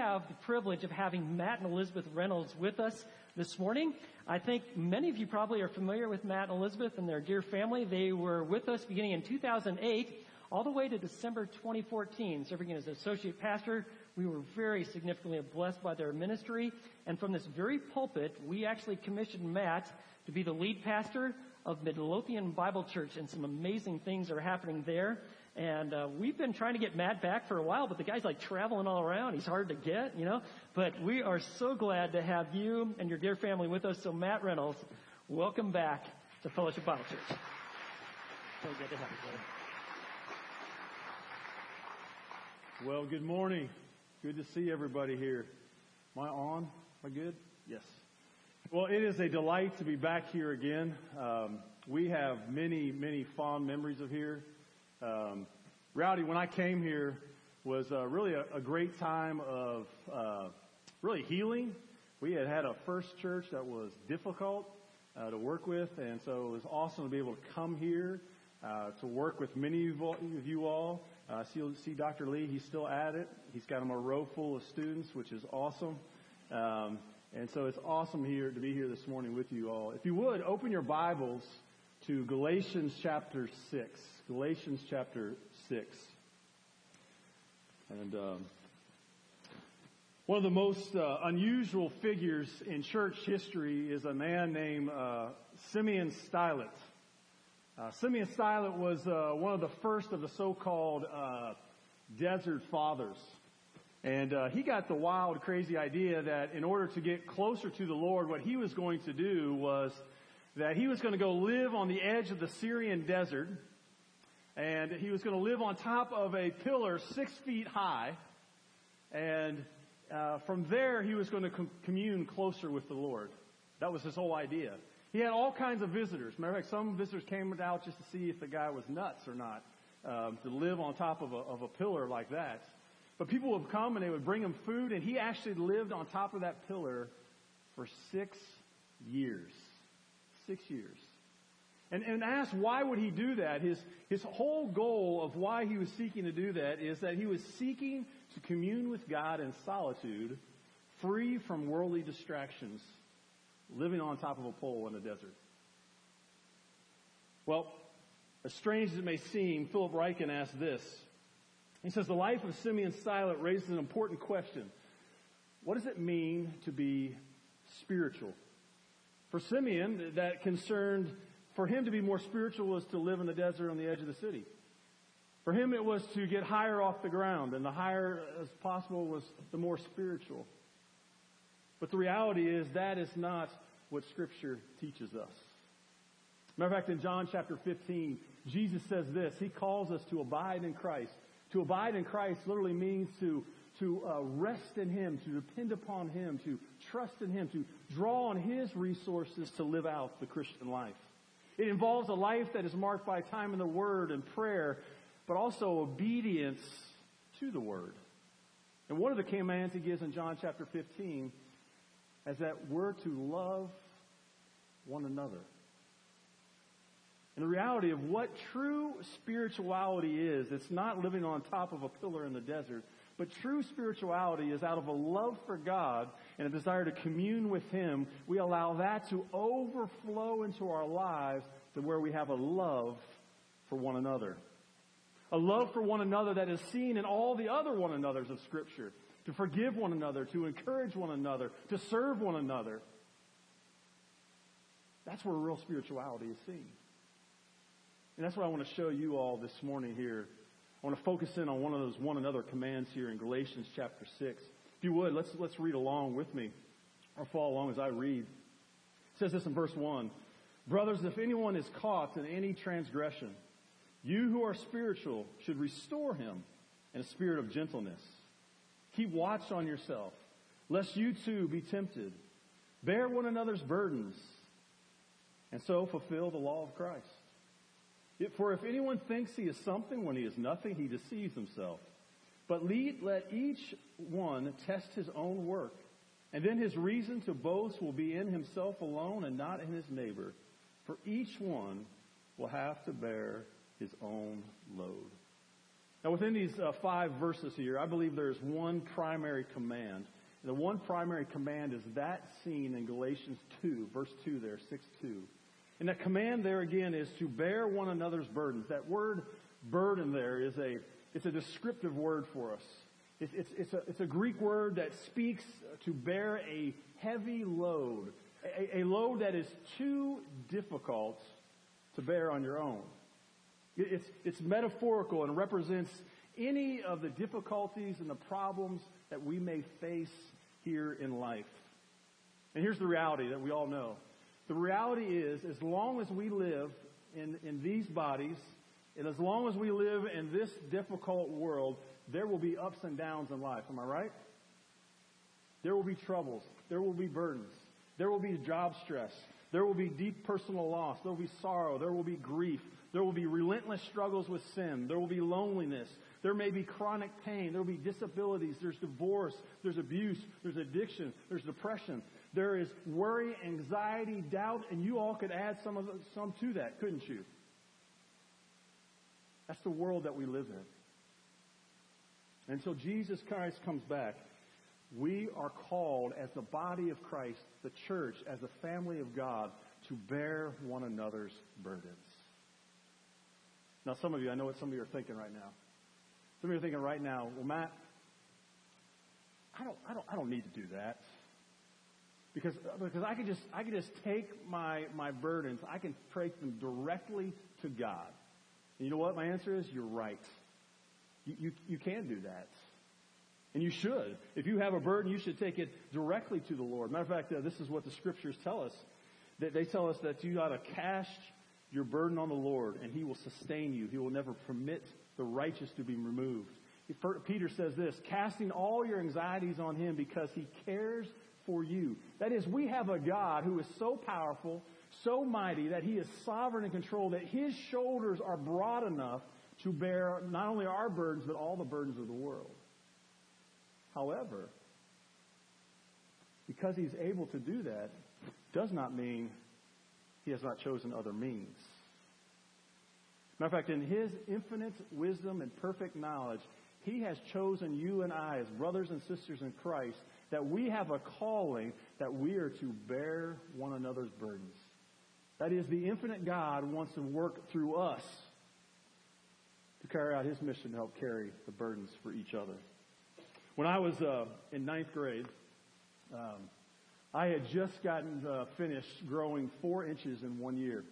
have the privilege of having Matt and Elizabeth Reynolds with us this morning. I think many of you probably are familiar with Matt and Elizabeth and their dear family. They were with us beginning in 2008 all the way to December 2014, serving as associate pastor. We were very significantly blessed by their ministry. And from this very pulpit, we actually commissioned Matt to be the lead pastor of Midlothian Bible Church, and some amazing things are happening there. And uh, we've been trying to get Matt back for a while, but the guy's like traveling all around. He's hard to get, you know. But we are so glad to have you and your dear family with us. So Matt Reynolds, welcome back to Fellowship Bible Church. So good to have you, brother. Well, good morning. Good to see everybody here. Am I on? Am I good? Yes. Well, it is a delight to be back here again. Um, we have many, many fond memories of here. Um, Rowdy, when I came here, was uh, really a, a, great time of uh, really healing. We had had a first church that was difficult uh, to work with, and so it was awesome to be able to come here uh, to work with many of you all. Uh, see, see Dr. Lee, he's still at it. He's got him a row full of students, which is awesome. Um, and so it's awesome here to be here this morning with you all. If you would, open your Bibles to Galatians chapter 6. Galatians chapter 6. And um, one of the most uh, unusual figures in church history is a man named uh, Simeon Stylites. Uh, Simeon Stylites was uh, one of the first of the so-called uh, desert fathers. And uh, he got the wild, crazy idea that in order to get closer to the Lord, what he was going to do was that he was going to go live on the edge of the Syrian desert, and he was going to live on top of a pillar six feet high, and uh, from there he was going to com- commune closer with the Lord. That was his whole idea. He had all kinds of visitors. Matter of fact, some visitors came out just to see if the guy was nuts or not, um, to live on top of a, of a pillar like that. But people would come and they would bring him food, and he actually lived on top of that pillar for six years. Six years. And, and asked why would he do that? His, his whole goal of why he was seeking to do that is that he was seeking to commune with God in solitude, free from worldly distractions, living on top of a pole in the desert. Well, as strange as it may seem, Philip Ryken asked this he says the life of Simeon Stylites raises an important question. What does it mean to be spiritual? For Simeon, that concerned, for him to be more spiritual was to live in the desert on the edge of the city. For him, it was to get higher off the ground, and the higher as possible was the more spiritual. But the reality is that is not what Scripture teaches us. Matter of fact, in John chapter 15, Jesus says this. He calls us to abide in Christ. To abide in Christ literally means to, to uh, rest in Him, to depend upon Him, to trust in Him, to draw on His resources to live out the Christian life. It involves a life that is marked by time in the Word and prayer, but also obedience to the Word. And one of the commands He gives in John chapter 15 is that we're to love one another. And the reality of what true spirituality is, it's not living on top of a pillar in the desert, but true spirituality is out of a love for God and a desire to commune with Him. We allow that to overflow into our lives to where we have a love for one another. A love for one another that is seen in all the other one another's of Scripture. To forgive one another, to encourage one another, to serve one another. That's where real spirituality is seen. And that's what I want to show you all this morning here. I want to focus in on one of those one another commands here in Galatians chapter 6. If you would, let's, let's read along with me or follow along as I read. It says this in verse 1. Brothers, if anyone is caught in any transgression, you who are spiritual should restore him in a spirit of gentleness. Keep watch on yourself, lest you too be tempted. Bear one another's burdens, and so fulfill the law of Christ. For if anyone thinks he is something when he is nothing, he deceives himself. But lead, let each one test his own work, and then his reason to boast will be in himself alone and not in his neighbor. For each one will have to bear his own load. Now, within these uh, five verses here, I believe there is one primary command. And the one primary command is that seen in Galatians 2, verse 2 there, 6 2. And that command there again is to bear one another's burdens. That word burden there is a, it's a descriptive word for us. It's, it's, it's, a, it's a Greek word that speaks to bear a heavy load, a, a load that is too difficult to bear on your own. It's, it's metaphorical and represents any of the difficulties and the problems that we may face here in life. And here's the reality that we all know. The reality is, as long as we live in, in these bodies, and as long as we live in this difficult world, there will be ups and downs in life. Am I right? There will be troubles. There will be burdens. There will be job stress. There will be deep personal loss. There will be sorrow. There will be grief. There will be relentless struggles with sin. There will be loneliness. There may be chronic pain. There will be disabilities. There's divorce. There's abuse. There's addiction. There's depression. There is worry, anxiety, doubt, and you all could add some of the, some to that, couldn't you? That's the world that we live in. Until Jesus Christ comes back, we are called as the body of Christ, the church, as a family of God, to bear one another's burdens. Now, some of you, I know what some of you are thinking right now. Some of you are thinking right now, well, Matt, I don't, I don't, I don't need to do that. Because, because I can just, I can just take my, my burdens, I can take them directly to God. And you know what my answer is? You're right. You, you, you can do that. And you should. If you have a burden, you should take it directly to the Lord. Matter of fact, uh, this is what the scriptures tell us. That they tell us that you ought to cast your burden on the Lord, and He will sustain you. He will never permit the righteous to be removed. Peter says this, casting all your anxieties on Him because He cares for you. That is, we have a God who is so powerful, so mighty, that He is sovereign and control, that His shoulders are broad enough to bear not only our burdens, but all the burdens of the world. However, because He's able to do that, does not mean he has not chosen other means. Matter of fact, in his infinite wisdom and perfect knowledge, he has chosen you and I as brothers and sisters in Christ that we have a calling that we are to bear one another's burdens. That is, the infinite God wants to work through us to carry out his mission to help carry the burdens for each other. When I was uh, in ninth grade, um, I had just gotten uh, finished growing four inches in one year.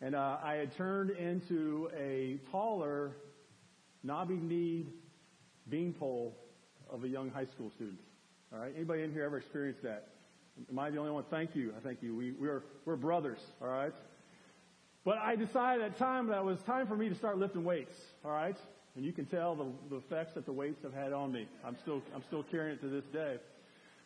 And uh, I had turned into a taller, knobby-kneed beanpole of a young high school student. All right? Anybody in here ever experienced that? Am I the only one? Thank you. I thank you. We, we're, we're brothers. All right? But I decided at time that it was time for me to start lifting weights. All right? And you can tell the, the effects that the weights have had on me. I'm still, I'm still carrying it to this day.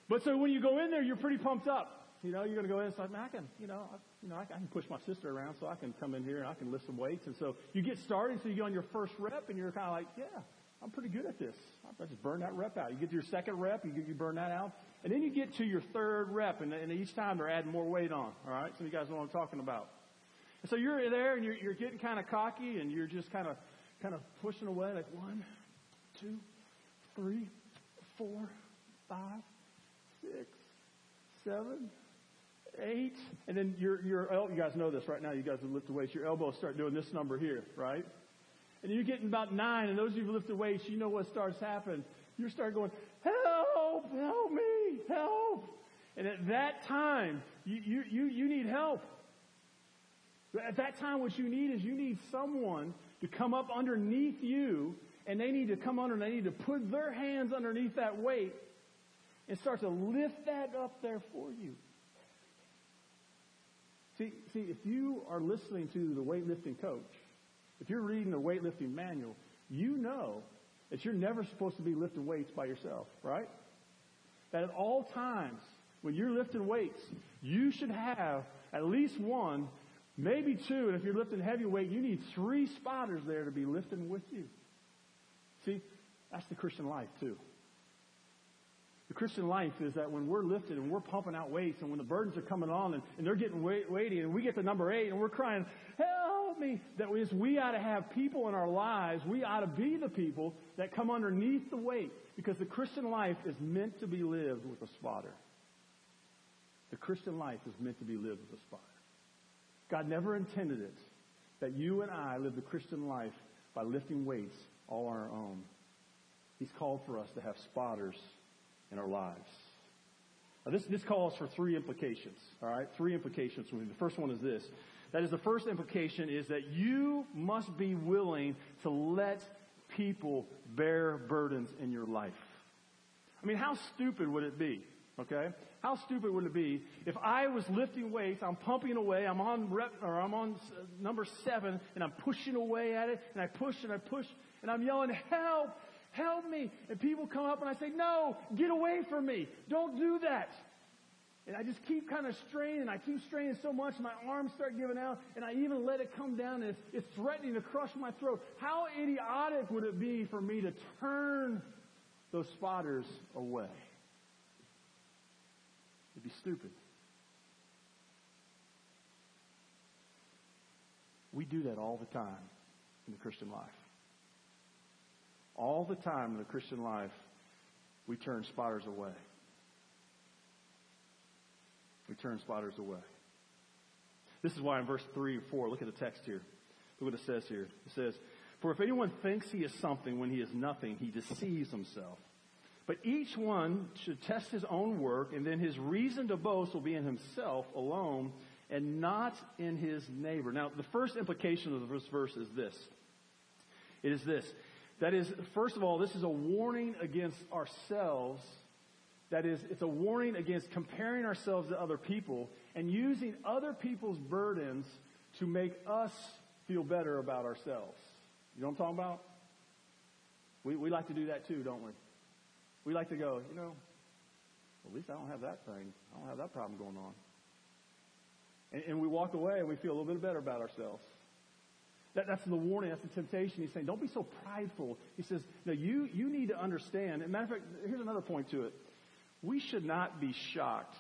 But so when you go in there, you're pretty pumped up. You know, you're going to go in and say, man, I can, you know, I, you know, I, can push my sister around so I can come in here and I can lift some weights. And so you get started, so you get on your first rep and you're kind of like, yeah, I'm pretty good at this. I just burn that rep out. You get to your second rep, you, you burn that out. And then you get to your third rep, and, and each time they're adding more weight on. All right? Some of you guys know what I'm talking about. And so you're there and you're, you're getting kind of cocky and you're just kind of, kind of pushing away like one, two, three, four, five, six, seven, eight, and then your your you guys know this right now. You guys have lifted weights. Your elbows start doing this number here, right? And you're getting about nine, and those of you who lifted weights, you know what starts happening. You start going, help, help me, help. And at that time, you, you, you, you need help. At that time, what you need is you need someone to come up underneath you, and they need to come under, and they need to put their hands underneath that weight and start to lift that up there for you. See, see, if you are listening to the weightlifting coach, if you're reading the weightlifting manual, you know that you're never supposed to be lifting weights by yourself, right? That at all times, when you're lifting weights, you should have at least one, maybe two, and if you're lifting heavy weight, you need three spotters there to be lifting with you. See, that's the Christian life too. The Christian life is that when we're lifted and we're pumping out weights and when the burdens are coming on and, and they're getting weight, weighty and we get to number eight and we're crying, help me that is we ought to have people in our lives, we ought to be the people that come underneath the weight because the Christian life is meant to be lived with a spotter. The Christian life is meant to be lived with a spotter. God never intended it that you and I live the Christian life by lifting weights all on our own. He's called for us to have spotters in our lives. Now this, this calls for three implications, all right? Three implications. The first one is this. That is the first implication is that you must be willing to let people bear burdens in your life. I mean, how stupid would it be, okay? How stupid would it be if I was lifting weights, I'm pumping away, I'm on rep, or I'm on number seven, and I'm pushing away at it, and I push and I push, and I'm yelling, help, help me. And people come up and I say, no, get away from me. Don't do that. And I just keep kind of straining. I keep straining so much, my arms start giving out, and I even let it come down, and it's, it's threatening to crush my throat. How idiotic would it be for me to turn those spotters away? Be stupid. We do that all the time in the Christian life. All the time in the Christian life, we turn spotters away. We turn spotters away. This is why in verse 3 and 4, look at the text here. Look what it says here. It says, For if anyone thinks he is something when he is nothing, he deceives himself. But each one should test his own work, and then his reason to boast will be in himself alone and not in his neighbor. Now, the first implication of this verse is this. It is this. That is, first of all, this is a warning against ourselves that is, it's a warning against comparing ourselves to other people and using other people's burdens to make us feel better about ourselves. You know what I'm talking about? We, we like to do that too, don't we? We like to go, you know, at least I don't have that thing. I don't have that problem going on. And, and we walk away and we feel a little bit better about ourselves. That, that's the warning. That's the temptation. He's saying, don't be so prideful. He says, no, you, you need to understand. And matter of fact, here's another point to it we should not be shocked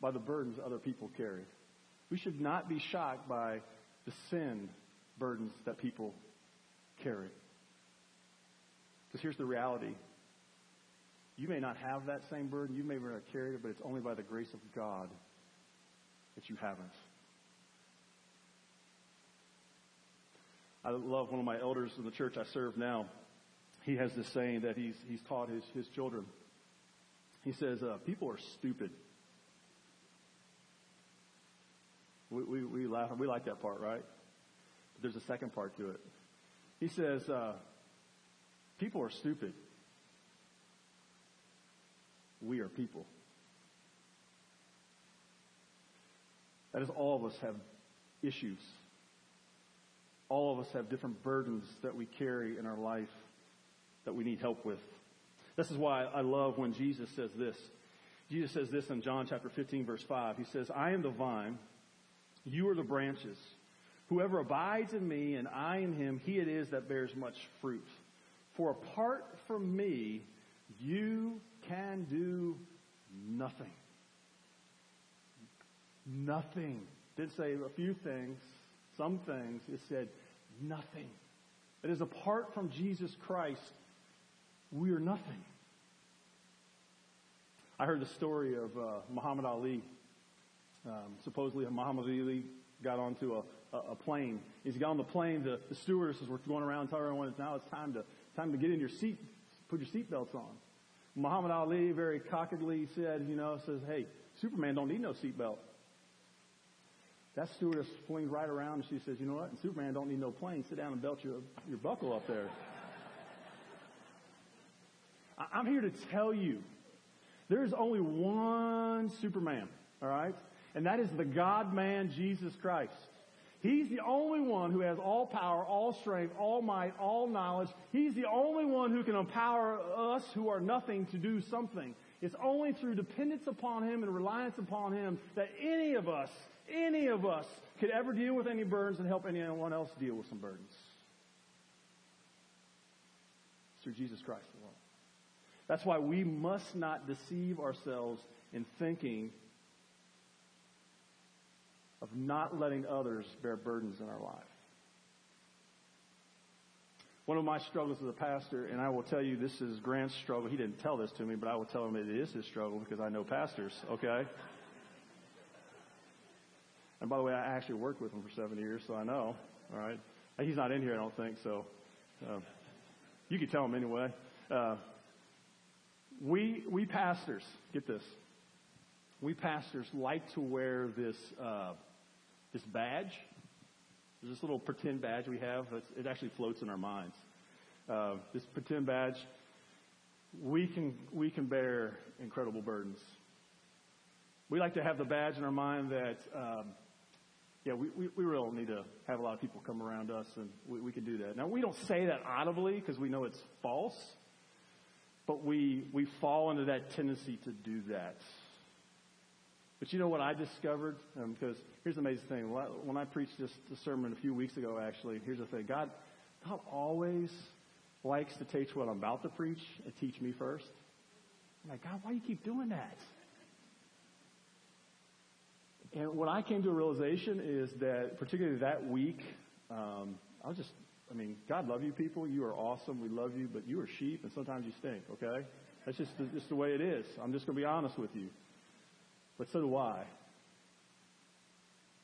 by the burdens other people carry. We should not be shocked by the sin burdens that people carry. Because here's the reality. You may not have that same burden, you may not carry it, but it's only by the grace of God that you haven't. I love one of my elders in the church I serve now he has this saying that he's, he's taught his, his children. He says, uh, people are stupid. We, we, we laugh, we like that part, right? But there's a second part to it. He says, uh, people are stupid. We are people. That is, all of us have issues. All of us have different burdens that we carry in our life that we need help with. This is why I love when Jesus says this. Jesus says this in John chapter 15 verse 5. He says, I am the vine, you are the branches. Whoever abides in me and I in him, he it is that bears much fruit. For apart from me, you can do nothing. Nothing. Didn't say a few things, some things. It said nothing. It is apart from Jesus Christ, we are nothing. I heard the story of uh, Muhammad Ali. Um, supposedly, Muhammad Ali got onto a, a, a plane. He's got on the plane. The, the stewardesses were going around telling everyone now it's time to time to get in your seat, put your seatbelts on. Muhammad Ali very cockily said, you know, says, "Hey, Superman don't need no seatbelt." That stewardess flings right around and she says, "You know what? Superman don't need no plane. Sit down and belt your your buckle up there." I'm here to tell you, there is only one Superman, all right? And that is the God man, Jesus Christ. He's the only one who has all power, all strength, all might, all knowledge. He's the only one who can empower us who are nothing to do something. It's only through dependence upon Him and reliance upon Him that any of us, any of us could ever deal with any burdens and help anyone else deal with some burdens. It's through Jesus Christ alone. That's why we must not deceive ourselves in thinking of not letting others bear burdens in our life. One of my struggles as a pastor, and I will tell you this is Grant's struggle. He didn't tell this to me, but I will tell him it is his struggle because I know pastors, okay? And by the way, I actually worked with him for seven years, so I know, all right? He's not in here, I don't think, so uh, you can tell him anyway. Uh, we, we pastors, get this, we pastors like to wear this, uh, this badge this little pretend badge we have. it actually floats in our minds. Uh, this pretend badge, we can, we can bear incredible burdens. We like to have the badge in our mind that, um, yeah, we, we, we really need to have a lot of people come around us, and we, we can do that. Now, we don't say that audibly because we know it's false, but we, we fall into that tendency to do that. But you know what I discovered? Um, because here's the amazing thing. When I preached this, this sermon a few weeks ago, actually, here's the thing. God, God always likes to teach what I'm about to preach and teach me first. I'm like, God, why do you keep doing that? And what I came to a realization is that, particularly that week, um, I was just, I mean, God love you people. You are awesome. We love you, but you are sheep, and sometimes you stink. Okay, that's just just the way it is. I'm just going to be honest with you but so do I.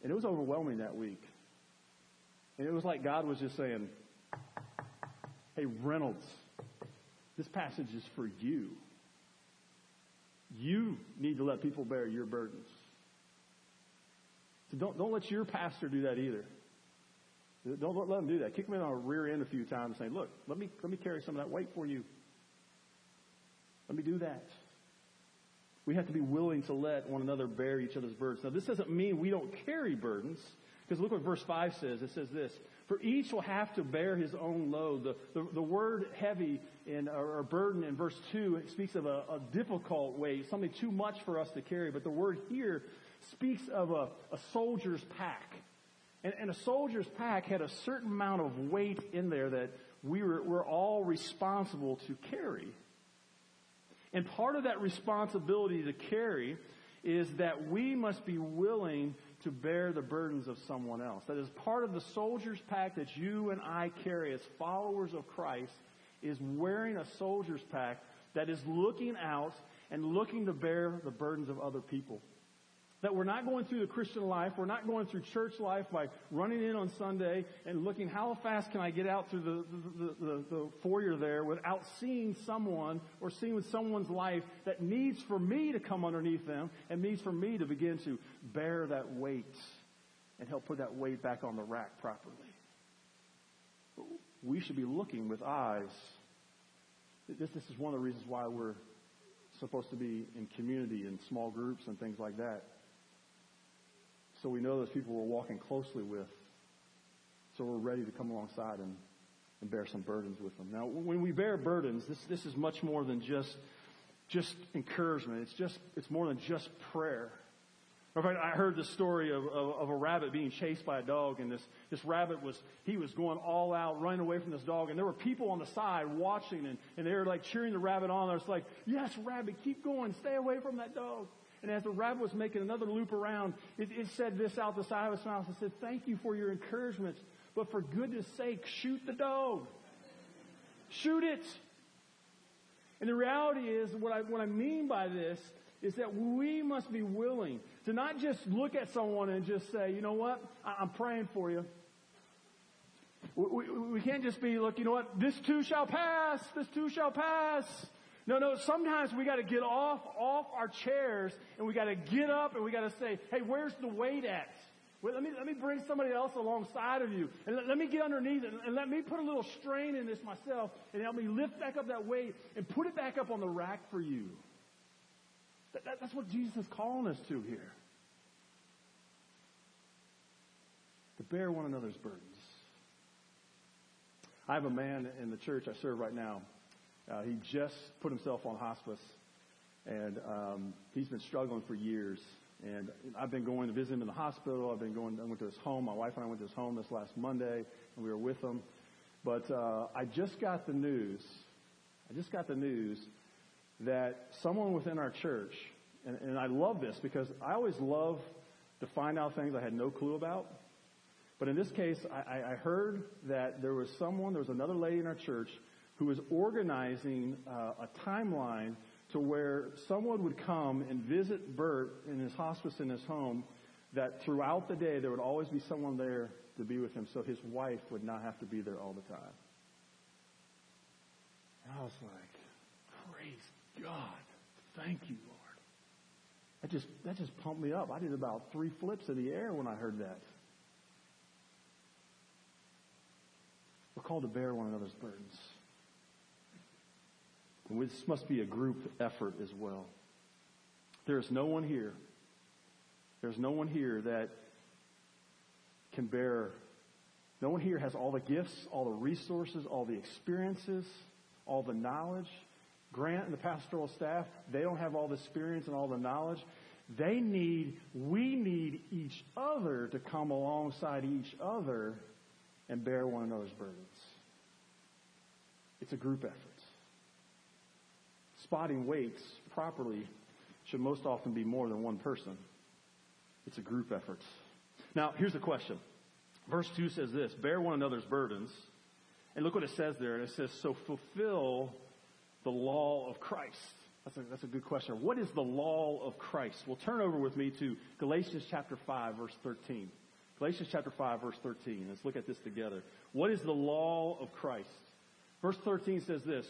And it was overwhelming that week. And it was like God was just saying, Hey, Reynolds, this passage is for you. You need to let people bear your burdens. So don't, don't let your pastor do that either. Don't, don't let them do that. Kick them in on a rear end a few times and say, look, let me, let me carry some of that weight for you. Let me do that. We have to be willing to let one another bear each other's burdens. Now, this doesn't mean we don't carry burdens, because look what verse 5 says. It says this For each will have to bear his own load. The, the, the word heavy in, or, burden in verse 2 it speaks of a, a difficult weight, something too much for us to carry. But the word here speaks of a, a soldier's pack. And, and, a soldier's pack had a certain amount of weight in there that we were, we're all responsible to carry. And part of that responsibility to carry is that we must be willing to bear the burdens of someone else. That is part of the soldier's pack that you and I carry as followers of Christ is wearing a soldier's pack that is looking out and looking to bear the burdens of other people. That we're not going through the Christian life, we're not going through church life by running in on Sunday and looking how fast can I get out through the, the, the, the, foyer there without seeing someone or seeing someone's life that needs for me to come underneath them and needs for me to begin to bear that weight and help put that weight back on the rack properly. We should be looking with eyes. This, this is one of the reasons why we're supposed to be in community and small groups and things like that so we know those people we're walking closely with. So we're ready to come alongside and, and bear some burdens with them. Now, when we bear burdens, this, this is much more than just, just encouragement. It's just, it's more than just prayer. In fact, I heard the story of, of, of, a rabbit being chased by a dog, and this, this rabbit was, he was going all out, running away from this dog, and there were people on the side watching, and, and they were like cheering the rabbit on. It's like, yes, rabbit, keep going, stay away from that dog. And as the rabbit was making another loop around, it, it said this out the side of its mouth. It said, thank you for your encouragement, but for goodness sake, shoot the dog. Shoot it. And the reality is, what I, what I mean by this is that we must be willing to not just look at someone and just say, you know what, I, I'm praying for you. We, we, we can't just be, look, you know what, this too shall pass, this too shall pass. No, no, sometimes we gotta get off, off our chairs and we gotta get up and we gotta say, hey, where's the weight at? Let me, let me bring somebody else alongside of you and let, let me get underneath it and let me put a little strain in this myself and help me lift back up that weight and put it back up on the rack for you. That, that, that's what Jesus is calling us to here. To bear one another's burdens. I have a man in the church I serve right now uh, he just put himself on hospice, and um, he's been struggling for years. And I've been going to visit him in the hospital. I've been going. I went to his home. My wife and I went to his home this last Monday, and we were with him. But uh, I just got the news. I just got the news that someone within our church, and, and I love this because I always love to find out things I had no clue about. But in this case, I, I heard that there was someone, there was another lady in our church who was organizing uh, a timeline to where someone would come and visit Bert in his hospice in his home, that throughout the day there would always be someone there to be with him so his wife would not have to be there all the time. And I was like, praise God. Thank you, Lord. That just, that just pumped me up. I did about three flips in the air when I heard that. We're called to bear one another's burdens. This must be a group effort as well. There is no one here. There's no one here that can bear. No one here has all the gifts, all the resources, all the experiences, all the knowledge. Grant and the pastoral staff, they don't have all the experience and all the knowledge. They need, we need each other to come alongside each other and bear one another's burdens. It's a group effort. Spotting weights properly should most often be more than one person. It's a group effort. Now, here's the question. Verse 2 says this, bear one another's burdens. And look what it says there. It says, so fulfill the law of Christ. That's a, that's a good question. What is the law of Christ? Well, turn over with me to Galatians chapter 5, verse 13. Galatians chapter 5, verse 13. Let's look at this together. What is the law of Christ? Verse 13 says this,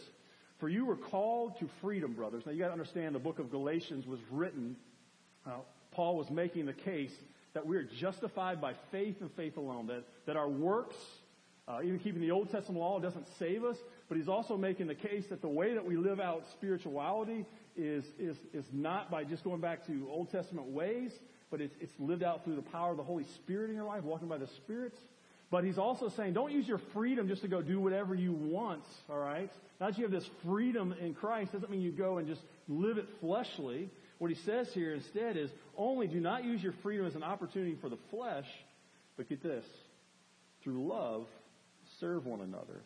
For you were called to freedom, brothers. Now you gotta understand the book of Galatians was written, uh, Paul was making the case that we are justified by faith and faith alone, that, that our works, uh, even keeping the Old Testament law doesn't save us, but he's also making the case that the way that we live out spirituality is, is, is not by just going back to Old Testament ways, but it's, it's lived out through the power of the Holy Spirit in your life, walking by the Spirit. But he's also saying, don't use your freedom just to go do whatever you want, all right? Now that you have this freedom in Christ doesn't mean you go and just live it fleshly. What he says here instead is, only do not use your freedom as an opportunity for the flesh, but get this, through love, serve one another.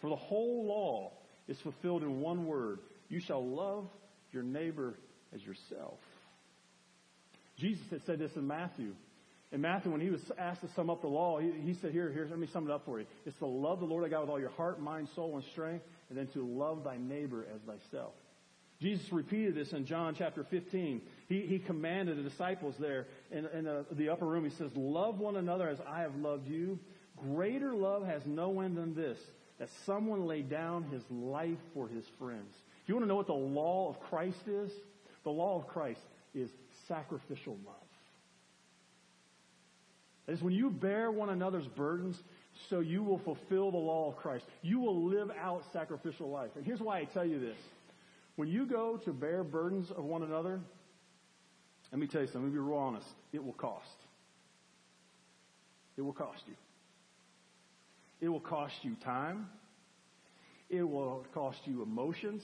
For the whole law is fulfilled in one word. You shall love your neighbor as yourself. Jesus had said this in Matthew. In Matthew, when he was asked to sum up the law, he, he said, here, here, let me sum it up for you. It's to love the Lord thy God with all your heart, mind, soul, and strength, and then to love thy neighbor as thyself. Jesus repeated this in John chapter 15. He, he commanded the disciples there in, in the, the upper room. He says, love one another as I have loved you. Greater love has no one than this, that someone lay down his life for his friends. If you want to know what the law of Christ is, the law of Christ is sacrificial love. Is when you bear one another's burdens, so you will fulfill the law of Christ. You will live out sacrificial life. And here's why I tell you this. When you go to bear burdens of one another, let me tell you something, let me be real honest. It will cost. It will cost you. It will cost you time. It will cost you emotions.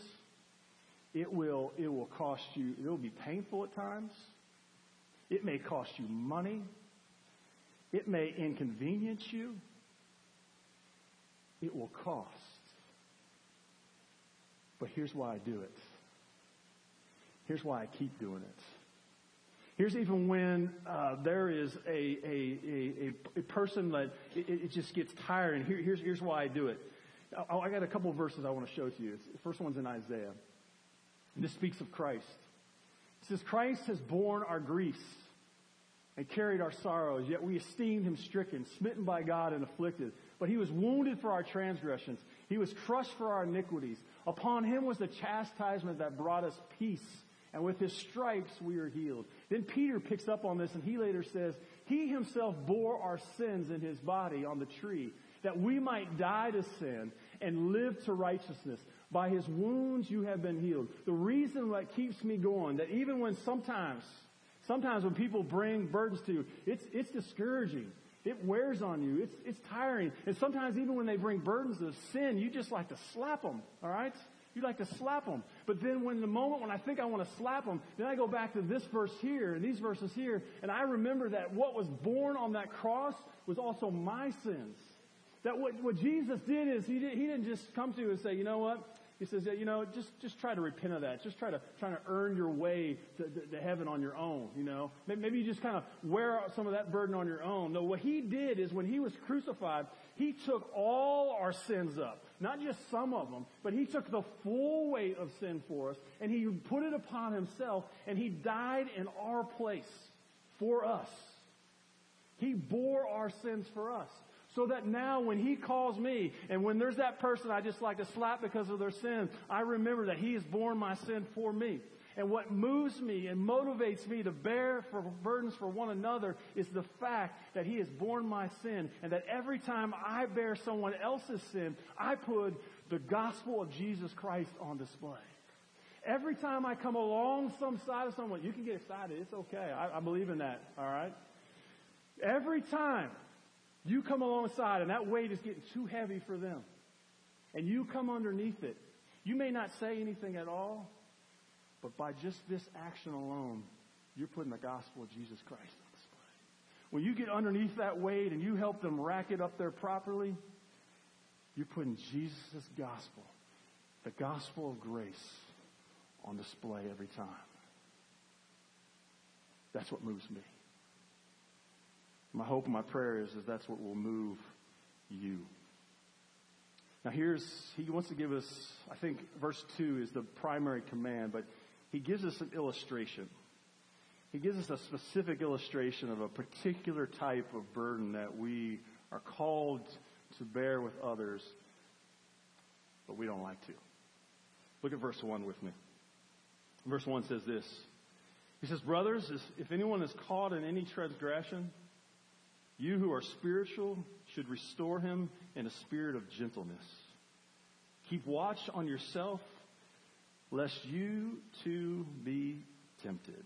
It will, it will cost you, it will be painful at times. It may cost you money. It may inconvenience you. It will cost. But here's why I do it. Here's why I keep doing it. Here's even when uh, there is a, a, a, a, person that it, it, just gets tired, and here, here's, here's why I do it. I, I got a couple verses I want to show to you. The first one's in Isaiah. And this speaks of Christ. It says, Christ has borne our griefs and carried our sorrows, yet we esteemed him stricken, smitten by God, and afflicted. But he was wounded for our transgressions. He was crushed for our iniquities. Upon him was the chastisement that brought us peace and with his stripes we are healed. Then Peter picks up on this and he later says, He himself bore our sins in his body on the tree, that we might die to sin and live to righteousness. By his wounds you have been healed. The reason that keeps me going, that even when sometimes, sometimes when people bring burdens to you, it's, it's discouraging. It wears on you. It's, it's tiring. And sometimes even when they bring burdens of sin, you just like to slap them, alright? You like to slap them. But then when the moment when I think I want to slap them, then I go back to this verse here and these verses here, and I remember that what was born on that cross was also my sins. That what, what Jesus did is he, did, he didn't just come to you and say, you know what? He says, you know, just, just try to repent of that. Just try to, try to earn your way to, to, to heaven on your own, you know. Maybe you just kind of wear out some of that burden on your own. No, what he did is when he was crucified, he took all our sins up. Not just some of them, but he took the full weight of sin for us and he put it upon himself and he died in our place for us. He bore our sins for us. So that now when he calls me, and when there's that person I just like to slap because of their sin, I remember that he has borne my sin for me. And what moves me and motivates me to bear for burdens for one another is the fact that he has borne my sin and that every time I bear someone else's sin, I put the gospel of Jesus Christ on display. Every time I come along some side of someone, you can get excited. It's okay. I, I believe in that. All right. Every time you come alongside and that weight is getting too heavy for them. And you come underneath it. You may not say anything at all, but by just this action alone, you're putting the gospel of Jesus Christ on display. When you get underneath that weight and you help them rack it up there properly, you're putting Jesus' gospel, the gospel of grace, on display every time. That's what moves me. My hope and my prayer is, that's what will move you. Now here's, he wants to give us, I think verse 2 is the primary command, but he gives us an illustration. He gives us a specific illustration of a particular type of burden that we are called to bear with others, but we don't like to. Look at verse 1 with me. Verse 1 says this. He says, Brothers, if anyone is caught in any transgression, you who are spiritual should restore him in a spirit of gentleness. Keep watch on yourself, lest you too be tempted.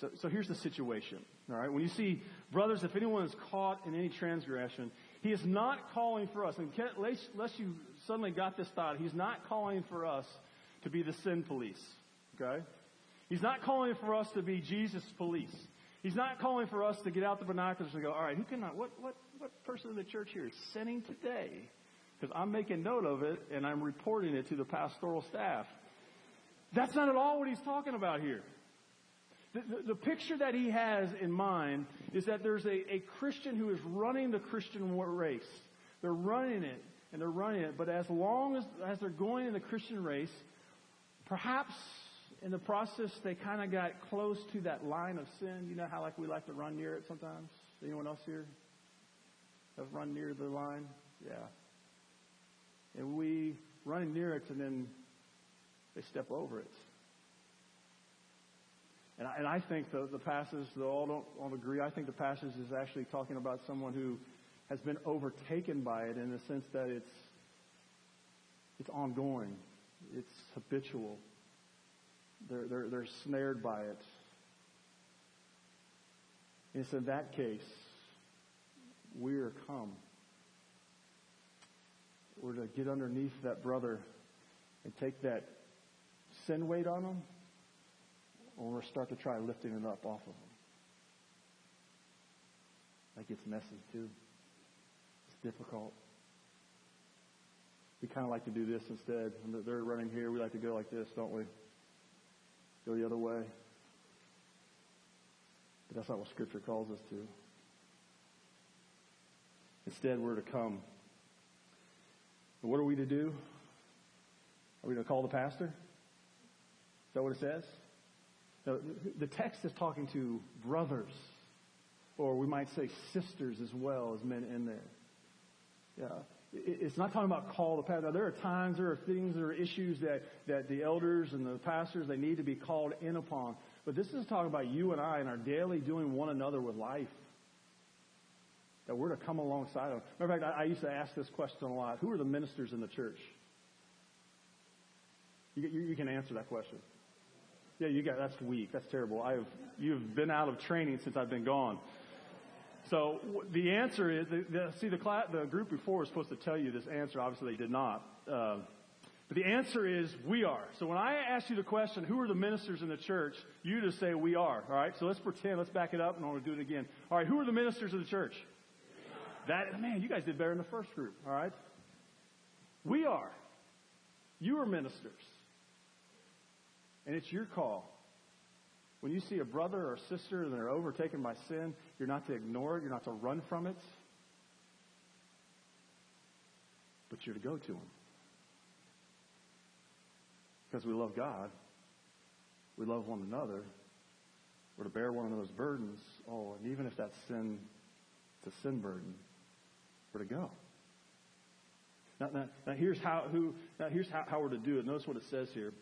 So, so here's the situation. All right. When you see, brothers, if anyone is caught in any transgression, he is not calling for us. And unless you suddenly got this thought, he's not calling for us to be the sin police. Okay? He's not calling for us to be Jesus police. He's not calling for us to get out the binoculars and go, all right, who can I, what, what, what person in the church here is sinning today? Because I'm making note of it and I'm reporting it to the pastoral staff. That's not at all what he's talking about here. The, the, the picture that he has in mind is that there's a, a Christian who is running the Christian race. They're running it and they're running it, but as long as, as they're going in the Christian race, perhaps in the process, they kind of got close to that line of sin. You know how like we like to run near it sometimes? Anyone else here have run near the line? Yeah. And we run near it and then they step over it. And I, and I think the, the passage, though all don't, all agree, I think the passage is actually talking about someone who has been overtaken by it in the sense that it's, it's ongoing. It's habitual. They're, they're, they're snared by it. And it's in that case, we are come. We're to get underneath that brother and take that sin weight on him, or we're start to try lifting it up off of him. That gets messy too. It's difficult. We kind of like to do this instead. They're running here, we like to go like this, don't we? Go the other way. But that's not what Scripture calls us to. Instead, we're to come. And what are we to do? Are we going to call the pastor? Is that what it says? No, the text is talking to brothers, or we might say sisters as well as men in there. Yeah. It's not talking about call to pastor. There are times, there are things, there are issues that, that the elders and the pastors, they need to be called in upon. But this is talking about you and I and our daily doing one another with life. That we're to come alongside of. Matter of fact, I, I used to ask this question a lot. Who are the ministers in the church? You, you, you can answer that question. Yeah, you got, that's weak. That's terrible. I have, you've been out of training since I've been gone. So the answer is, see, the, class, the group before was supposed to tell you this answer. Obviously, they did not. Uh, but the answer is, we are. So when I ask you the question, who are the ministers in the church, you just say, we are. All right? So let's pretend, let's back it up, and I want to do it again. All right, who are the ministers of the church? That, man, you guys did better in the first group. All right? We are. You are ministers. And it's your call. When you see a brother or sister and they're overtaken by sin, you're not to ignore it, you're not to run from it, but you're to go to them. Because we love God, we love one another, we're to bear one another's burdens. Oh, and even if that's sin, it's a sin burden, we're to go. Now, now, now here's how who now here's how, how we're to do it. Notice what it says here.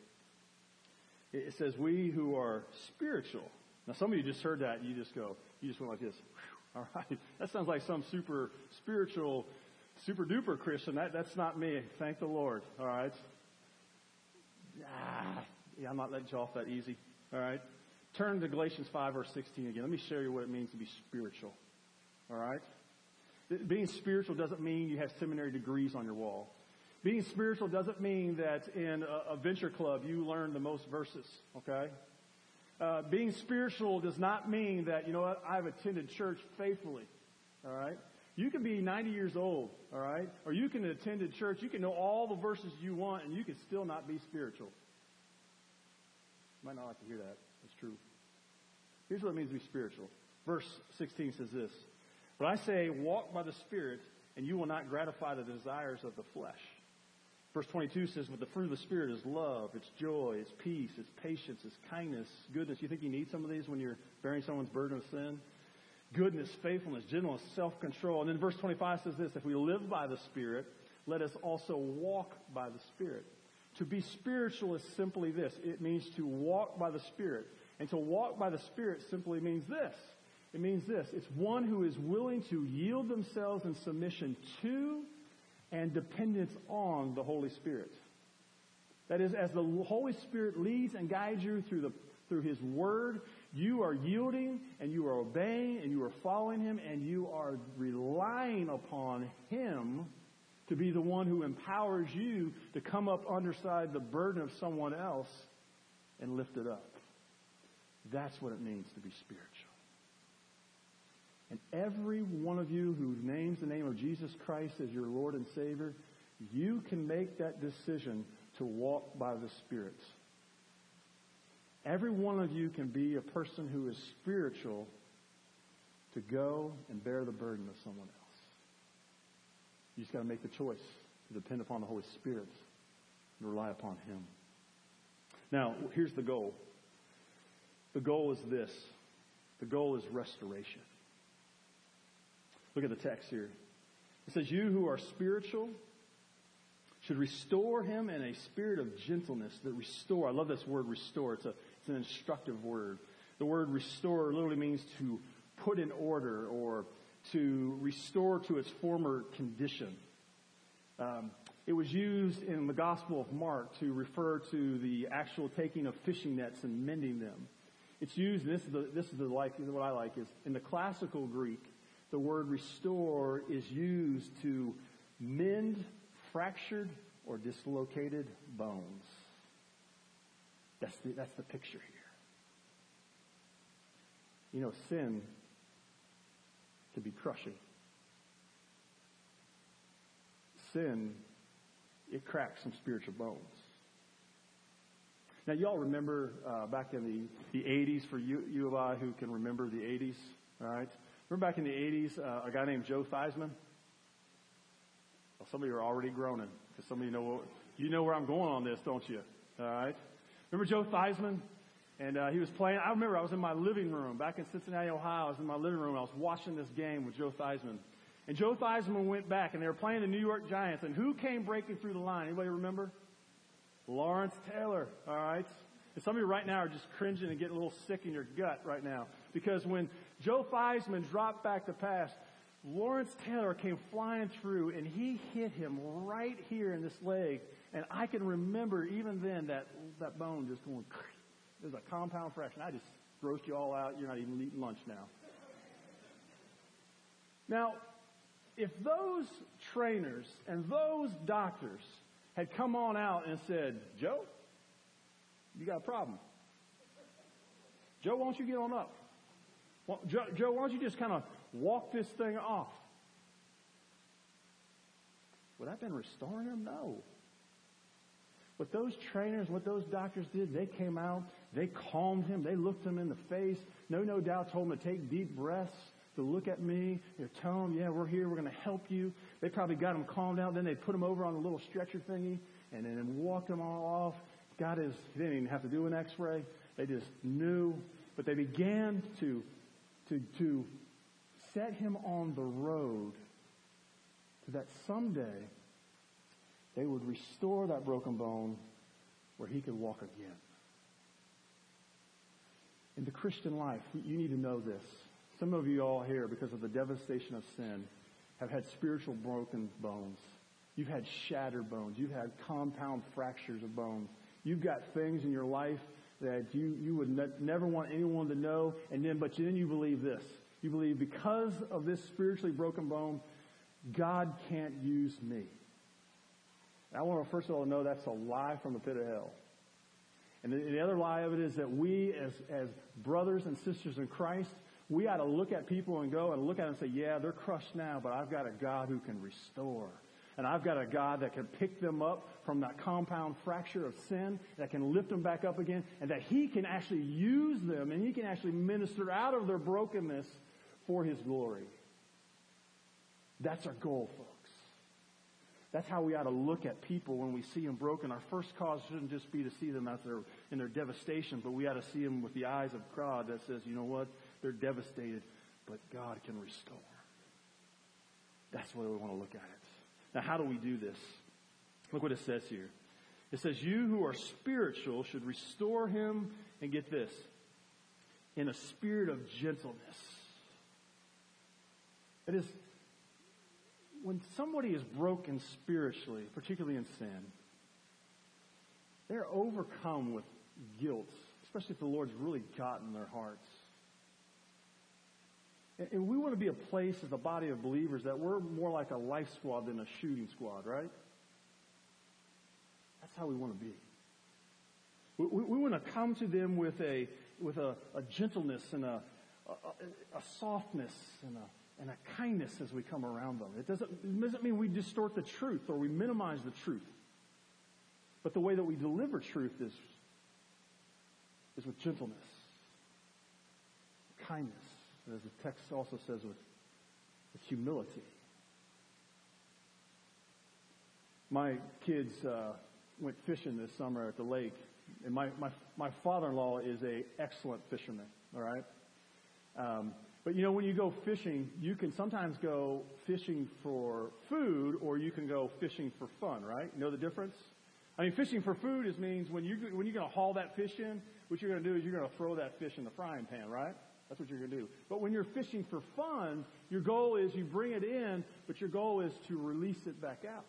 It says, we who are spiritual. Now, some of you just heard that and you just go, you just went like this. All right. That sounds like some super spiritual, super duper Christian. That, that's not me. Thank the Lord. All right. Ah, yeah, I'm not letting you off that easy. All right. Turn to Galatians 5 verse 16 again. Let me show you what it means to be spiritual. All right. Being spiritual doesn't mean you have seminary degrees on your wall. Being spiritual doesn't mean that in a, a venture club you learn the most verses, okay? Uh, being spiritual does not mean that, you know what, I've attended church faithfully, all right? You can be 90 years old, all right? Or you can attend a church, you can know all the verses you want, and you can still not be spiritual. You might not like to hear that. It's true. Here's what it means to be spiritual. Verse 16 says this, But I say, walk by the Spirit, and you will not gratify the desires of the flesh. Verse 22 says, But the fruit of the Spirit is love, it's joy, it's peace, it's patience, it's kindness, goodness. You think you need some of these when you're bearing someone's burden of sin? Goodness, faithfulness, gentleness, self-control. And then verse 25 says this, If we live by the Spirit, let us also walk by the Spirit. To be spiritual is simply this. It means to walk by the Spirit. And to walk by the Spirit simply means this. It means this. It's one who is willing to yield themselves in submission to and dependence on the Holy Spirit. That is, as the Holy Spirit leads and guides you through the through His Word, you are yielding and you are obeying and you are following Him and you are relying upon Him to be the one who empowers you to come up underside the burden of someone else and lift it up. That's what it means to be spiritual. And every one of you who names the name of Jesus Christ as your Lord and Savior, you can make that decision to walk by the Spirit. Every one of you can be a person who is spiritual to go and bear the burden of someone else. You just got to make the choice to depend upon the Holy Spirit and rely upon Him. Now, here's the goal. The goal is this. The goal is restoration. Look at the text here. It says, You who are spiritual should restore him in a spirit of gentleness. That restore, I love this word restore. It's, a, it's an instructive word. The word restore literally means to put in order or to restore to its former condition. Um, it was used in the Gospel of Mark to refer to the actual taking of fishing nets and mending them. It's used, this is the, this is the like, what I like, is in the classical Greek, the word restore is used to mend fractured or dislocated bones. That's the, that's the picture here. You know, sin can be crushing. Sin, it cracks some spiritual bones. Now, y'all remember uh, back in the, the 80s, for you, you of I who can remember the 80s, all right? Remember back in the 80s, uh, a guy named Joe Theismann? Well, some of you are already groaning because some of you know you know where I'm going on this, don't you? All right. Remember Joe Theismann? And uh, he was playing. I remember I was in my living room back in Cincinnati, Ohio. I was in my living room. I was watching this game with Joe Theismann. And Joe Theismann went back, and they were playing the New York Giants. And who came breaking through the line? Anybody remember? Lawrence Taylor. All right. And some of you right now are just cringing and getting a little sick in your gut right now. Because when Joe Theismann dropped back to pass, Lawrence Taylor came flying through and he hit him right here in this leg. And I can remember even then that, that bone just going, there's a compound fracture. And I just grossed you all out. You're not even eating lunch now. Now, if those trainers and those doctors had come on out and said, Joe, you got a problem. Joe, why don't you get on up? Joe, Joe, why don't you just kind of walk this thing off? Would that have been restoring him? No. What those trainers, what those doctors did, they came out, they calmed him, they looked him in the face. No, no doubt told him to take deep breaths, to look at me. They're telling him, yeah, we're here, we're going to help you. They probably got him calmed down. Then they put him over on a little stretcher thingy and then walked him all off. Got is, he didn't even have to do an x-ray. They just knew. But they began to, to, to set him on the road to that someday they would restore that broken bone where he could walk again. In the Christian life, you need to know this. Some of you all here, because of the devastation of sin, have had spiritual broken bones. You've had shattered bones. You've had compound fractures of bones. You've got things in your life that you, you would ne- never want anyone to know. And then, but then you believe this. You believe because of this spiritually broken bone, God can't use me. I want to first of all know that's a lie from the pit of hell. And the, the other lie of it is that we as, as brothers and sisters in Christ, we ought to look at people and go and look at them and say, yeah, they're crushed now, but I've got a God who can restore. And I've got a God that can pick them up from that compound fracture of sin, that can lift them back up again, and that He can actually use them and He can actually minister out of their brokenness for His glory. That's our goal, folks. That's how we ought to look at people when we see them broken. Our first cause shouldn't just be to see them as they're in their devastation, but we ought to see them with the eyes of God that says, you know what? They're devastated, but God can restore. That's the way we want to look at it. Now, how do we do this? Look what it says here. It says, You who are spiritual should restore him, and get this, in a spirit of gentleness. It is, when somebody is broken spiritually, particularly in sin, they're overcome with guilt, especially if the Lord's really gotten their hearts. And we want to be a place as a body of believers that we're more like a life squad than a shooting squad, right? That's how we want to be. We, want to come to them with a with a, a gentleness and a, a, a softness and a and a kindness as we come around them. It doesn't, it doesn't mean we distort the truth or we minimize the truth. But the way that we deliver truth is, is with gentleness, kindness, as the text also says, with, with humility. My kids uh, went fishing this summer at the lake, and my, my, my father-in-law is a excellent fisherman, all right? Um, but you know, when you go fishing, you can sometimes go fishing for food or you can go fishing for fun, right? You know the difference? I mean, fishing for food is means when you when you're going to haul that fish in, what you're going to do is you're going to throw that fish in the frying pan, right? That's what you're going to do. But when you're fishing for fun, your goal is you bring it in, but your goal is to release it back out.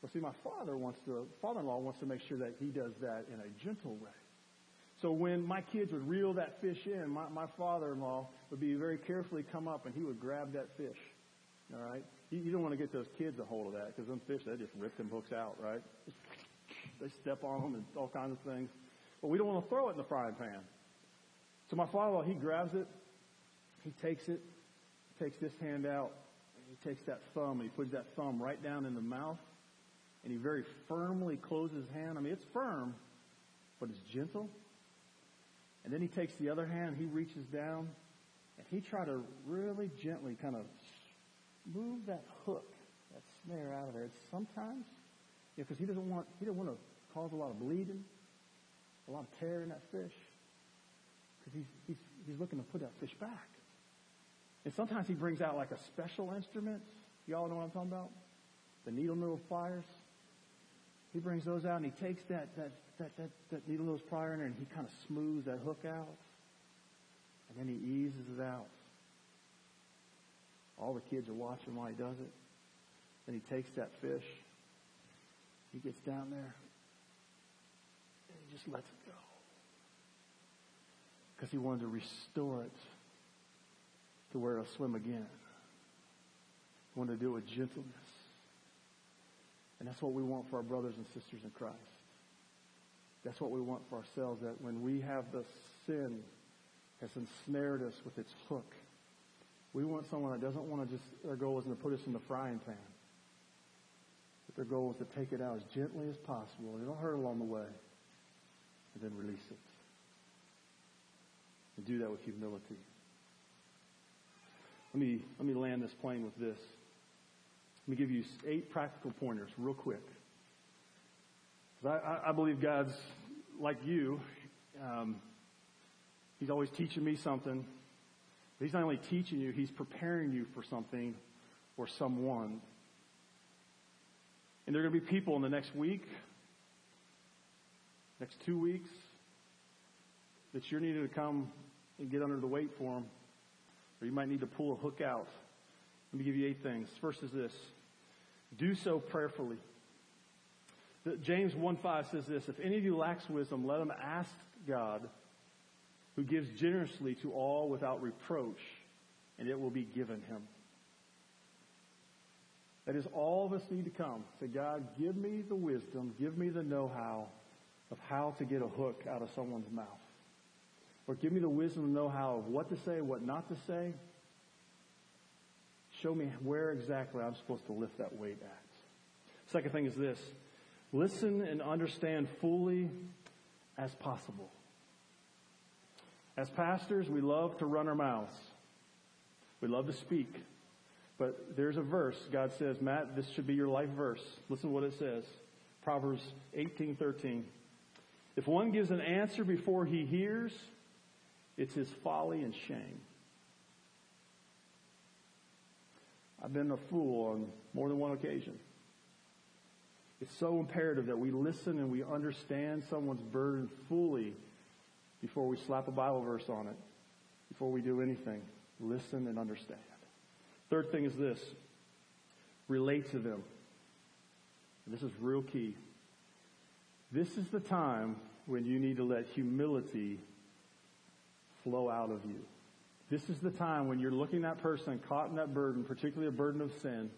Well, see, my father wants to, father-in-law wants to make sure that he does that in a gentle way. So when my kids would reel that fish in, my, my father-in-law would be very carefully come up and he would grab that fish. All right? You, you don't want to get those kids a hold of that because them fish, they just rip them hooks out, right? They step on them and all kinds of things. But we don't want to throw it in the frying pan. So my father-in-law, he grabs it, he takes it, takes this hand out, he takes that thumb he puts that thumb right down in the mouth, and he very firmly closes his hand. I mean, it's firm, but it's gentle. And then he takes the other hand, he reaches down, and he try to really gently kind of move that hook, that snare out of there. Sometimes, because you know, he doesn't want he doesn't want to cause a lot of bleeding, a lot of tear in that fish, because he's he's he's looking to put that fish back. And sometimes he brings out like a special instrument. Y'all know what I'm talking about? The needle nose pliers. He brings those out and he takes that, that, that, that, that needle nose plier in there and he kind of smooths that hook out. And then he eases it out. All the kids are watching while he does it. Then he takes that fish. He gets down there and he just lets it go. Because he wanted to restore it to where it'll swim again. He wanted to do it with gentleness. And that's what we want for our brothers and sisters in Christ. That's what we want for ourselves, that when we have the sin has ensnared us with its hook, we want someone that doesn't want to just, their goal isn't to put us in the frying pan. But Their goal is to take it out as gently as possible. Don't hurt along the way. And then release it. And do that with humility. Let me, let me land this plane with this. Let me give you eight practical pointers real quick. I, I, believe God's like you. Um, he's always teaching me something. But he's not only teaching you, he's preparing you for something or someone. And there are going to be people in the next week, next two weeks, that you're needing to come and get under the weight for them. Or you might need to pull a hook out. Let me give you eight things. First is this. Do so prayerfully. James 1.5 says this, If any of you lacks wisdom, let him ask God, who gives generously to all without reproach, and it will be given him. That is, all of us need to come. Say, God, give me the wisdom, give me the know-how of how to get a hook out of someone's mouth. Or give me the wisdom and know-how of what to say, what not to say. Show me where exactly I'm supposed to lift that weight at. Second thing is this. Listen and understand fully as possible. As pastors, we love to run our mouths. We love to speak. But there's a verse, God says, Matt, this should be your life verse. Listen to what it says. Proverbs 18:13. If one gives an answer before he hears, it's his folly and shame. I've been a fool on more than one occasion. It's so imperative that we listen and we understand someone's burden fully before we slap a Bible verse on it, before we do anything. Listen and understand. Third thing is this relate to them. And this is real key. This is the time when you need to let humility flow out of you. This is the time when you're looking at that person caught in that burden, particularly a burden of sin,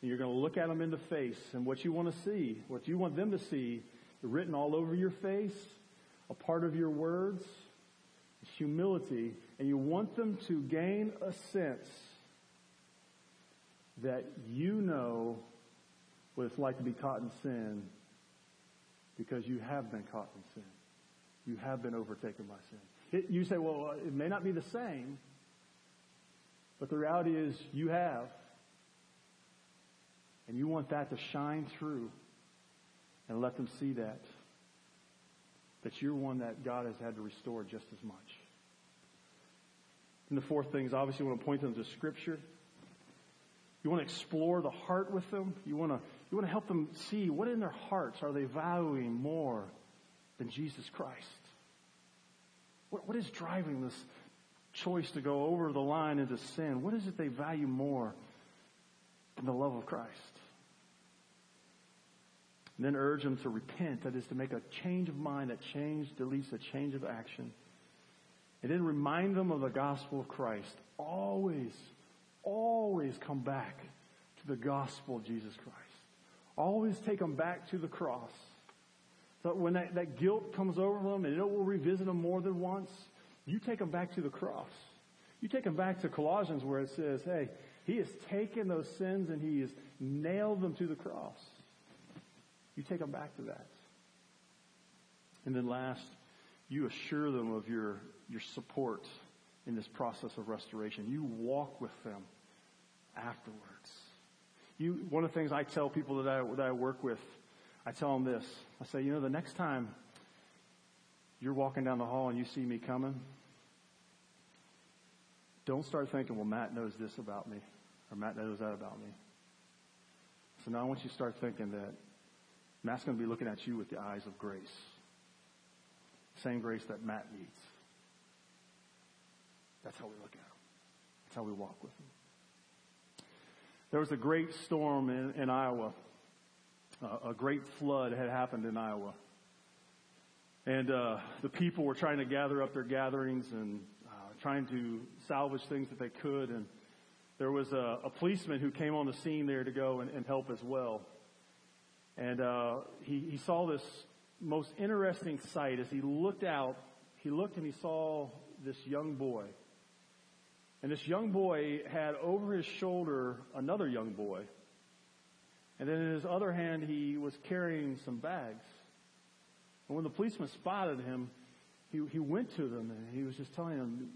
and you're going to look at them in the face, and what you want to see, what you want them to see, written all over your face, a part of your words, humility, and you want them to gain a sense that you know what it's like to be caught in sin because you have been caught in sin. You have been overtaken by sin. It, you say, well, it may not be the same, but the reality is you have. And you want that to shine through and let them see that. That you're one that God has had to restore just as much. And the fourth thing is obviously you want to point them to Scripture. You want to explore the heart with them. You want to, you want to help them see what in their hearts are they valuing more than Jesus Christ. What, what is driving this choice to go over the line into sin? What is it they value more than the love of Christ? And then urge them to repent. That is to make a change of mind. That change deletes a change of action. And then remind them of the gospel of Christ. Always, always come back to the gospel of Jesus Christ. Always take them back to the cross. So when that, that guilt comes over them and it will revisit them more than once, you take them back to the cross. You take them back to Colossians where it says, hey, he has taken those sins and he has nailed them to the cross. You take them back to that. And then last, you assure them of your, your support in this process of restoration. You walk with them afterwards. You, one of the things I tell people that I, that I work with I tell them this. I say, you know, the next time you're walking down the hall and you see me coming, don't start thinking, well, Matt knows this about me, or Matt knows that about me. So now I want you to start thinking that Matt's going to be looking at you with the eyes of grace. Same grace that Matt needs. That's how we look at him. That's how we walk with him. There was a great storm in, in Iowa a great flood had happened in Iowa. And uh, the people were trying to gather up their gatherings and uh, trying to salvage things that they could. And there was a, a policeman who came on the scene there to go and, and help as well. And uh, he, he saw this most interesting sight as he looked out. He looked and he saw this young boy. And this young boy had over his shoulder another young boy And then in his other hand, he was carrying some bags. And when the policeman spotted him, he, he went to them and he was just telling them,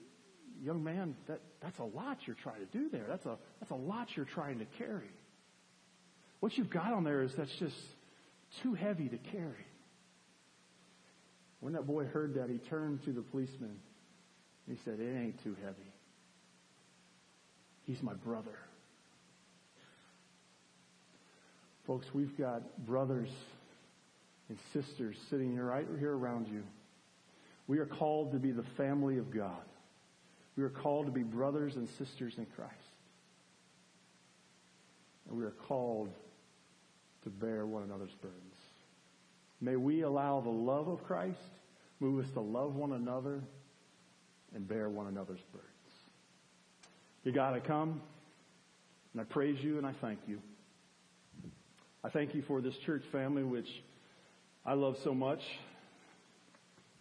young man, that, that's a lot you're trying to do there. That's a, that's a lot you're trying to carry. What you've got on there is that's just too heavy to carry. When that boy heard that, he turned to the policeman and he said, it ain't too heavy. He's my brother. Folks, we've got brothers and sisters sitting here right here around you. We are called to be the family of God. We are called to be brothers and sisters in Christ. And we are called to bear one another's burdens. May we allow the love of Christ move us to love one another and bear one another's burdens. You got to come, and I praise you and I thank you. I thank you for this church family, which I love so much.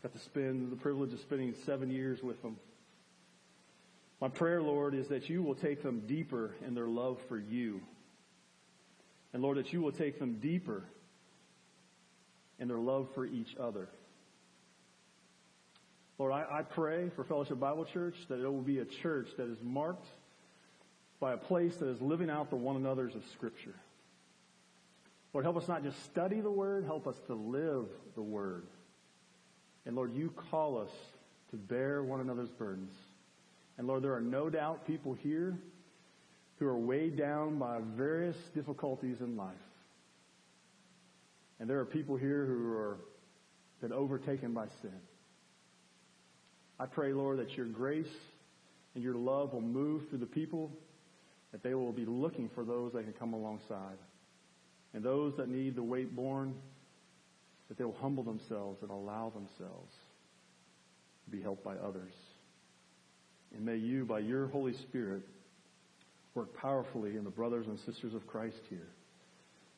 Got to spend the privilege of spending seven years with them. My prayer, Lord, is that you will take them deeper in their love for you. And Lord, that you will take them deeper in their love for each other. Lord, I, I, pray for Fellowship Bible Church that it will be a church that is marked by a place that is living out the one another's of Scripture. Lord, help us not just study the Word, help us to live the Word. And Lord, you call us to bear one another's burdens. And Lord, there are no doubt people here who are weighed down by various difficulties in life. And there are people here who are been overtaken by sin. I pray, Lord, that your grace and your love will move through the people, that they will be looking for those that can come alongside. And those that need the weight borne, that they will humble themselves and allow themselves to be helped by others. And may you, by your Holy Spirit, work powerfully in the brothers and sisters of Christ here.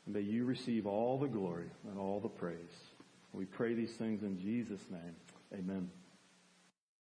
And may you receive all the glory and all the praise. We pray these things in Jesus' name. Amen.